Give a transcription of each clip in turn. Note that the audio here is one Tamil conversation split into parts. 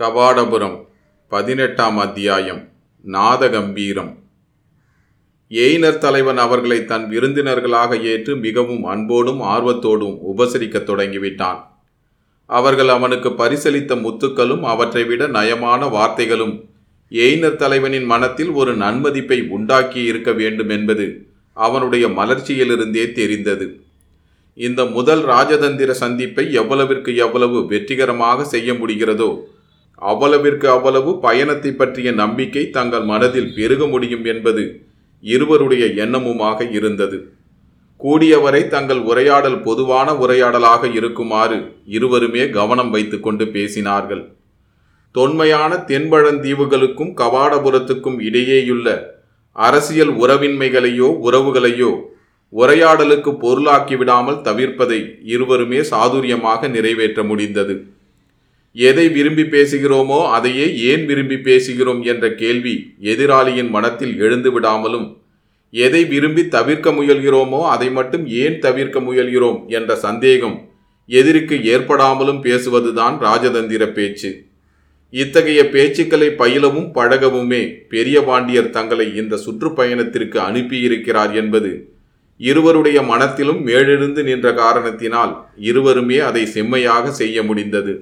கபாடபுரம் பதினெட்டாம் அத்தியாயம் நாதகம்பீரம். எய்னர் தலைவன் அவர்களை தன் விருந்தினர்களாக ஏற்று மிகவும் அன்போடும் ஆர்வத்தோடும் உபசரிக்கத் தொடங்கிவிட்டான். அவர்கள் அவனுக்கு பரிசளித்த முத்துக்களும் அவற்றை விட நயமான வார்த்தைகளும் எய்னர் தலைவனின் மனத்தில் ஒரு நன்மதிப்பை உண்டாக்கி இருக்க வேண்டும் என்பது அவனுடைய மலர்ச்சியிலிருந்தே தெரிந்தது. இந்த முதல் ராஜதந்திர சந்திப்பை எவ்வளவிற்கு எவ்வளவு வெற்றிகரமாக செய்ய முடிகிறதோ அவ்வளவிற்கு அவ்வளவு பயணத்தை பற்றிய நம்பிக்கை தங்கள் மனதில் பெருக முடியும் என்பது இருவருடைய எண்ணமுமாக இருந்தது. கூடியவரை தங்கள் உரையாடல் பொதுவான உரையாடலாக இருக்குமாறு இருவருமே கவனம் வைத்துக்கொண்டு பேசினார்கள். தொன்மையான தென்பழந்தீவுகளுக்கும் கவாடபுரத்துக்கும் இடையேயுள்ள அரசியல் உறவின்மைகளையோ உறவுகளையோ உரையாடலுக்கு பொருளாக்கி விடாமல் தவிர்ப்பதை இருவருமே சாதுரியமாக நிறைவேற்ற முடிந்தது. எதை விரும்பி பேசுகிறோமோ அதையே ஏன் விரும்பி பேசுகிறோம் என்ற கேள்வி எதிராளியின் மனத்தில் எழுந்து விடாமலும் எதை விரும்பி தவிர்க்க முயல்கிறோமோ அதை மட்டும் ஏன் தவிர்க்க முயல்கிறோம் என்ற சந்தேகம் எதிரிக்கு ஏற்படாமலும் பேசுவதுதான் ராஜதந்திர பேச்சு. இத்தகைய பேச்சுக்களை பயிலவும் பழகவுமே பெரிய பாண்டியர் தங்களை இந்த சுற்றுப்பயணத்திற்கு அனுப்பியிருக்கிறார் என்பது இருவருடைய மனத்திலும் மேலெழுந்து நின்ற காரணத்தினால் இருவருமே அதை செம்மையாக செய்ய முடிந்தது.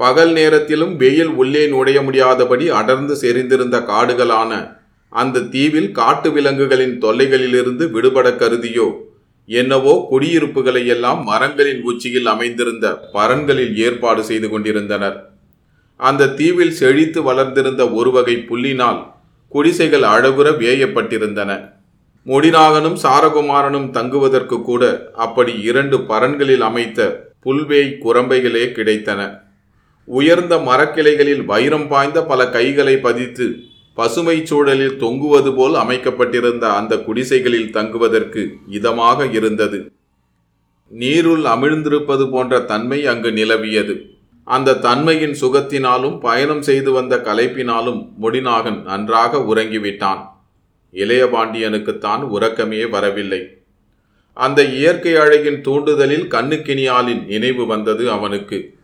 பகல் நேரத்திலும் வெயில் உள்ளே நுழைய முடியாதபடி அடர்ந்து செறிந்திருந்த காடுகளான அந்த தீவில் காட்டு விலங்குகளின் தொல்லைகளிலிருந்து விடுபட கருதியோ? என்னவோ குடியிருப்புகளை எல்லாம் மரங்களின் உச்சியில் அமைந்திருந்த பரன்களில் ஏற்பாடு செய்து கொண்டிருந்தனர். அந்த தீவில் செழித்து வளர்ந்திருந்த ஒரு வகை புல்லினால் குடிசைகள் அழகுற வேயப்பட்டிருந்தன. முடிநாகனும் சாரகுமாரனும் தங்குவதற்கு கூட அப்படி இரண்டு பரன்களில் அமைத்த புல்வேய் குரம்பைகளே கிடைத்தன. உயர்ந்த மரக்கிளைகளில் வைரம் பாய்ந்த பல கைகளை பதித்து பசுமை சூழலில் தொங்குவது போல் அமைக்கப்பட்டிருந்த அந்த குடிசைகளில் தங்குவதற்கு இதமாக இருந்தது. நீருள் அமிழ்ந்திருப்பது போன்ற தன்மை அங்கு நிலவியது. அந்த தன்மையின் சுகத்தினாலும் பயணம் செய்து வந்த கலைப்பினாலும் முடிநாகன் நன்றாக உறங்கிவிட்டான். இளையபாண்டியனுக்குத்தான் உறக்கமே வரவில்லை. அந்த இயற்கை அழகின் தூண்டுதலில் கண்ணுக்கினியாலின் நினைவு வந்தது அவனுக்கு.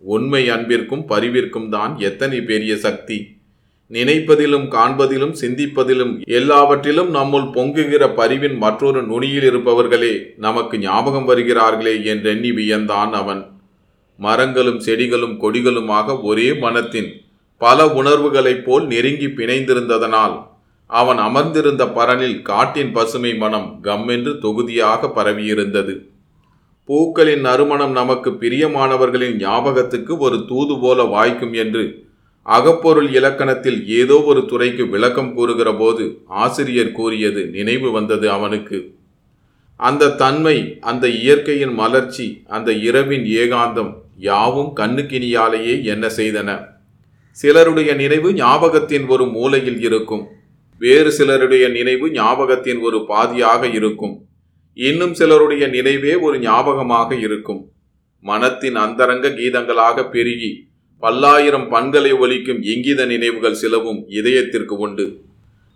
உண்மை அன்பிற்கும் பரிவிற்கும் தான் எத்தனை பெரிய சக்தி. நினைப்பதிலும் காண்பதிலும் சிந்திப்பதிலும் எல்லாவற்றிலும் நம்முள் பொங்குகிற பரிவின் மற்றொரு நுனியில் இருப்பவர்களே நமக்கு ஞாபகம் வருகிறார்களே என்றெண்ணி வியந்தான் அவன். மரங்களும் செடிகளும் கொடிகளுமாக ஒரே மனத்தின் பல உணர்வுகளைப் போல் நெருங்கி பிணைந்திருந்ததனால் அவன் அமர்ந்திருந்த பரனில் காட்டின் பசுமை மனம் கம்மென்று தொகுதியாக பரவியிருந்தது. பூக்களின் நறுமணம் நமக்கு பிரியமானவர்களின் ஞாபகத்துக்கு ஒரு தூது போல வாய்க்கும் என்று அகப்பொருள் இலக்கணத்தில் ஏதோ ஒரு துறைக்கு விளக்கம் கூறுகிற போது ஆசிரியர் கூறியது நினைவு வந்தது அவனுக்கு. அந்த தன்மை அந்த இயற்கையின் மலர்ச்சி அந்த இரவின் ஏகாந்தம் யாவும் கண்ணுக்கினியாலேயே என்ன செய்தன. சிலருடைய நினைவு ஞாபகத்தின் ஒரு மூலையில் இருக்கும். வேறு சிலருடைய நினைவு ஞாபகத்தின் ஒரு பாதியாக இருக்கும். இன்னும் சிலருடைய நினைவே ஒரு ஞாபகமாக இருக்கும். மனத்தின் அந்தரங்க கீதங்களாக பெருகி பல்லாயிரம் பண்களை ஒலிக்கும் இங்கித நினைவுகள் சிலவும் இதயத்திற்கு உண்டு.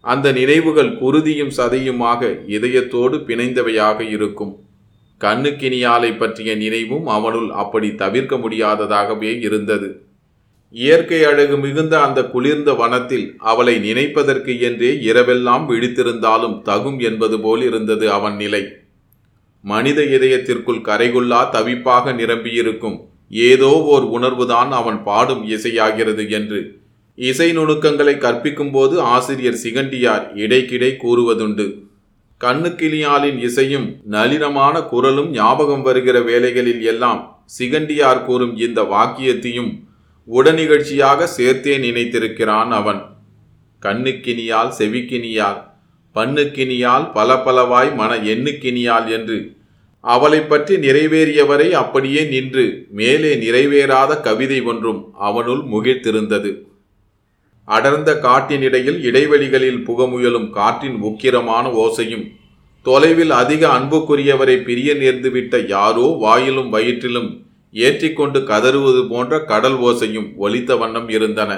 அந்த நினைவுகள் குருதியும் சதையுமாக இதயத்தோடு பிணைந்தவையாக இருக்கும். கண்ணுக்கினியாலை பற்றிய நினைவும் அவனுள் அப்படி தவிர்க்க முடியாததாகவே இருந்தது. இயற்கை அழகு மிகுந்த அந்த குளிர்ந்த வனத்தில் அவளை நினைப்பதற்கு என்றே இரவெல்லாம் விழித்திருந்தாலும் தகும் என்பது போல் இருந்தது அவன் நிலை. மனித இதயத்திற்குள் கரைகுல்லா தவிப்பாக நிரம்பியிருக்கும். ஏதோ ஓர் உணர்வுதான் அவன் பாடும் இசையாகிறது என்று. இசை நுணுக்கங்களை கற்பிக்கும் போது ஆசிரியர் சிகண்டியார் இடைக்கிடை கூறுவதுண்டு. கண்ணுக்கிளியாலின் இசையும் நளினமான குரலும் ஞாபகம் வருகிற வேலைகளில் எல்லாம் சிகண்டியார் கூறும் இந்த வாக்கியத்தையும் உடனிகழ்ச்சியாக சேர்த்தே நினைத்திருக்கிறான் அவன். கண்ணுக்கினியால் செவிக்கினியால் பண்ணுக்கினியால் பல பலவாய் மன எண்ணுக்கினியால் என்று அவளை பற்றி நிறைவேறியவரை அப்படியே நின்று மேலே நிறைவேறாத கவிதை ஒன்றும் அவனுள் முகிழ்த்திருந்தது அடர்ந்த காட்டினிடையில் இடைவெளிகளில் புகமுயலும் காற்றின் உக்கிரமான ஓசையும் தொலைவில் அதிக அன்புக்குரியவரை பிரிய நேர்ந்துவிட்ட யாரோ வாயிலும் வயிற்றிலும் ஏற்றிக்கொண்டு கதறுவது போன்ற கடல் ஓசையும் ஒலித்த வண்ணம் இருந்தன.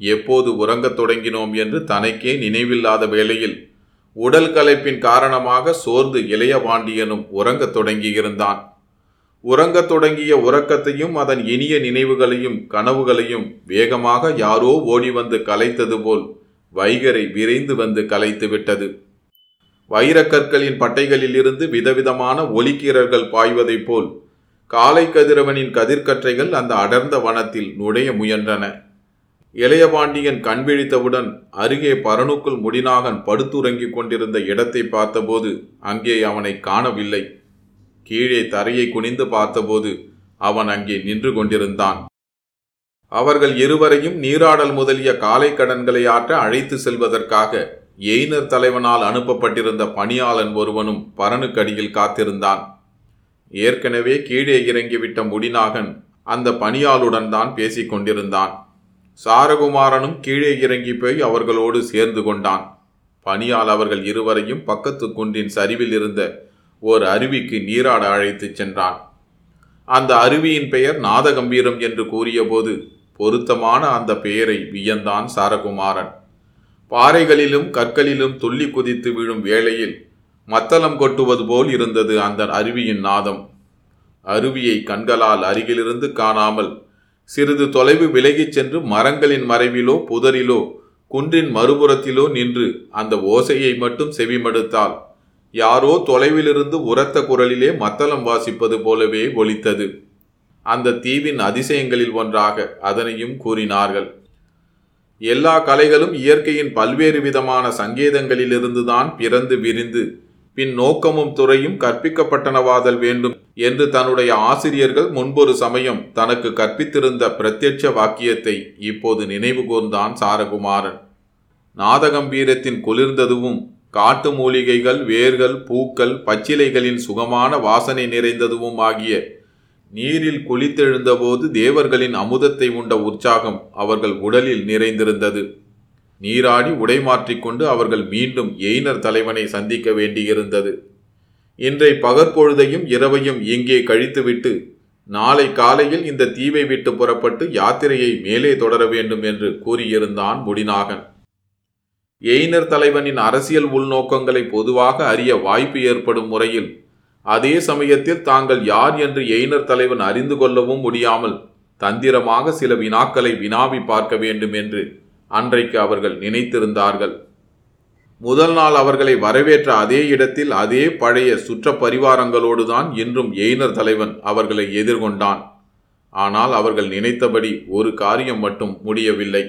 எப்போது உறங்கத் தொடங்கினோம் என்று தனக்கே நினைவில்லாத வேளையில் உடல் கலைப்பின் காரணமாக சோர்ந்து இளைய பாண்டியனும் உறங்கத் தொடங்கியிருந்தான். உறங்கத் தொடங்கிய உறக்கத்தையும் அதன் இனிய நினைவுகளையும் கனவுகளையும் வேகமாக யாரோ ஓடி வந்து கலைத்தது போல் வைகரை விரைந்து வந்து கலைத்து விட்டது. வைரக்கற்களின் பட்டைகளிலிருந்து விதவிதமான ஒலிக்கீரர்கள் பாய்வதைப் போல் காலை கதிரவனின் கதிர்கற்றைகள் அந்த அடர்ந்த வனத்தில் நுழைய முயன்றன. இளையபாண்டியன் கண் விழித்தவுடன் அருகே பரனுக்குள் முடிநாகன் படுத்துறங்கிக் கொண்டிருந்த இடத்தை பார்த்தபோது அங்கே அவனை காணவில்லை. கீழே தரையை குனிந்து பார்த்தபோது அவன் அங்கே நின்று கொண்டிருந்தான். அவர்கள் இருவரையும் நீராடல் முதலிய காலை கடன்களை ஆற்ற அழைத்து செல்வதற்காக எய்னர் தலைவனால் அனுப்பப்பட்டிருந்த பணியாளன் ஒருவனும் பரனுக்கடியில் காத்திருந்தான். ஏற்கனவே கீழே இறங்கிவிட்ட முடிநாகன் அந்த பணியாளுடன் தான் பேசிக் கொண்டிருந்தான். சாரகுமாரனும் கீழே இறங்கி போய் அவர்களோடு சேர்ந்து கொண்டான். பணியால் அவர்கள் இருவரையும் பக்கத்து குன்றின் சரிவில் இருந்த ஓர் அருவிக்கு நீராட அழைத்துச் சென்றான். அந்த அருவியின் பெயர் நாதகம்பீரம் என்று கூறியபோது பொருத்தமான அந்த பெயரை வியந்தான் சாரகுமாரன். பாறைகளிலும் கற்களிலும் துள்ளி குதித்து விழும் வேளையில் மத்தளம் கொட்டுவது போல் இருந்தது அந்த அருவியின் நாதம். அருவியை கண்களால் அருகிலிருந்து காணாமல் சிறிது தொலைவு விலகிச் சென்று மரங்களின் மறைவிலோ புதரிலோ குன்றின் மறுபுறத்திலோ நின்று அந்த ஓசையை மட்டும் செவிமடுத்தாள். யாரோ தொலைவிலிருந்து உரத்த குரலிலே மத்தளம் வாசிப்பது போலவே ஒலித்தது. அந்த தீவின் அதிசயங்களில் ஒன்றாக அதனையும் கூறினார்கள். எல்லா கலைகளும் இயற்கையின் பல்வேறு விதமான சங்கேதங்களிலிருந்துதான் பிறந்து விரிந்து பின் நோக்கமும் துறையும் கற்பிக்கப்பட்டனவாதல் வேண்டும் என்று தன்னுடைய ஆசிரியர்கள் முன்பொரு சமயம் தனக்கு கற்பித்திருந்த பிரத்யட்ச வாக்கியத்தை இப்போது நினைவு கூர்ந்தான் சாரகுமாரன். நாதகம்பீரத்தின் குளிர்ந்ததுவும் காட்டு மூலிகைகள் வேர்கள் பூக்கள் பச்சிலைகளின் சுகமான வாசனை நிறைந்ததுவும் ஆகிய நீரில் குளித்தெழுந்தபோது தேவர்களின் அமுதத்தை உண்ட உற்சாகம் அவர்கள் உடலில் நிறைந்திருந்தது. நீராடி உடை மாற்றிக்கொண்டு அவர்கள் மீண்டும் எய்னர் தலைவனை சந்திக்க வேண்டியிருந்தது. இன்றை பகற்பொழுதையும் இரவையும் இங்கே கழித்துவிட்டு நாளை காலையில் இந்த தீவை விட்டு புறப்பட்டு யாத்திரையை மேலே தொடர வேண்டும் என்று கூறியிருந்தான் முடிநாகன். எய்னர் தலைவனின் அரசியல் உள்நோக்கங்களை பொதுவாக அறிய வாய்ப்பு ஏற்படும் முறையில் அதே சமயத்தில் தாங்கள் யார் என்று எய்னர் தலைவன் அறிந்து கொள்ளவும் முடியாமல் தந்திரமாக சில வினாக்களை வினாவி பார்க்க வேண்டும் என்று அன்றைக்கு அவர்கள் நினைத்திருந்தார்கள். முதல் நாள் அவர்களை வரவேற்ற அதே இடத்தில் அதே பழைய சுற்ற பரிவாரங்களோடுதான் இன்றும் எய்னர் தலைவன் அவர்களை எதிர்கொண்டான். ஆனால் அவர்கள் நினைத்தபடி ஒரு காரியம் மட்டும் முடியவில்லை.